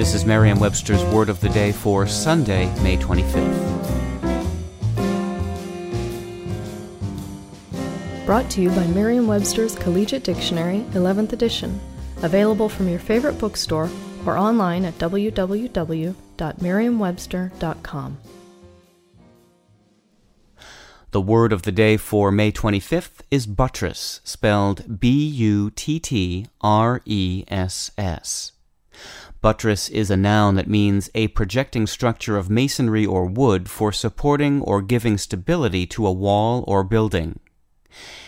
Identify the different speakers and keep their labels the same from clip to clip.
Speaker 1: This is Merriam-Webster's Word of the Day for Sunday, May 25th.
Speaker 2: Brought to you by Merriam-Webster's Collegiate Dictionary, 11th edition. Available from your favorite bookstore or online at www.merriam-webster.com.
Speaker 1: The word of the day for May 25th is buttress, spelled B U T T R E S S. Buttress is a noun that means a projecting structure of masonry or wood for supporting or giving stability to a wall or building.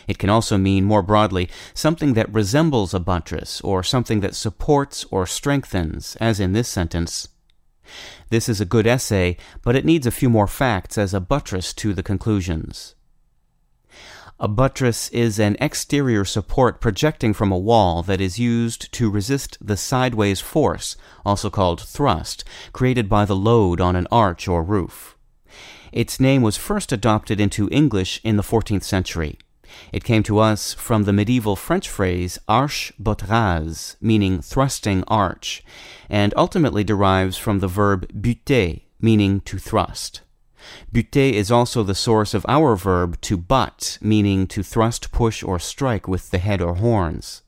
Speaker 1: It can also mean, more broadly, something that resembles a buttress or something that supports or strengthens, as in this sentence. This is a good essay, but it needs a few more facts as a buttress to the conclusions. A buttress is an exterior support projecting from a wall that is used to resist the sideways force, also called thrust, created by the load on an arch or roof. Its name was first adopted into English in the 14th century. It came to us from the medieval French phrase arche boteraz, meaning thrusting arch, and ultimately derives from the verb buter, meaning to thrust. Buter is also the source of our verb to butt, meaning to thrust, push, or strike with the head or horns.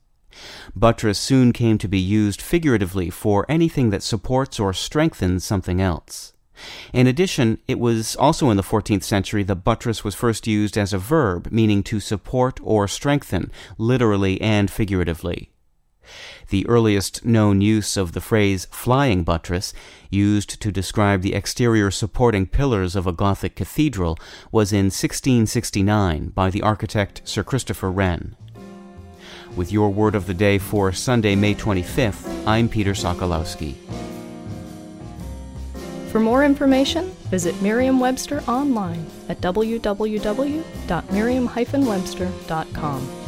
Speaker 1: Buttress soon came to be used figuratively for anything that supports or strengthens something else. In addition, it was also in the 14th century that buttress was first used as a verb, meaning to support or strengthen, literally and figuratively. The earliest known use of the phrase flying buttress, used to describe the exterior supporting pillars of a Gothic cathedral, was in 1669 by the architect Sir Christopher Wren. With your word of the day for Sunday, May 25th, I'm Peter Sokolowski.
Speaker 2: For more information, visit Merriam-Webster online at www.merriam-webster.com.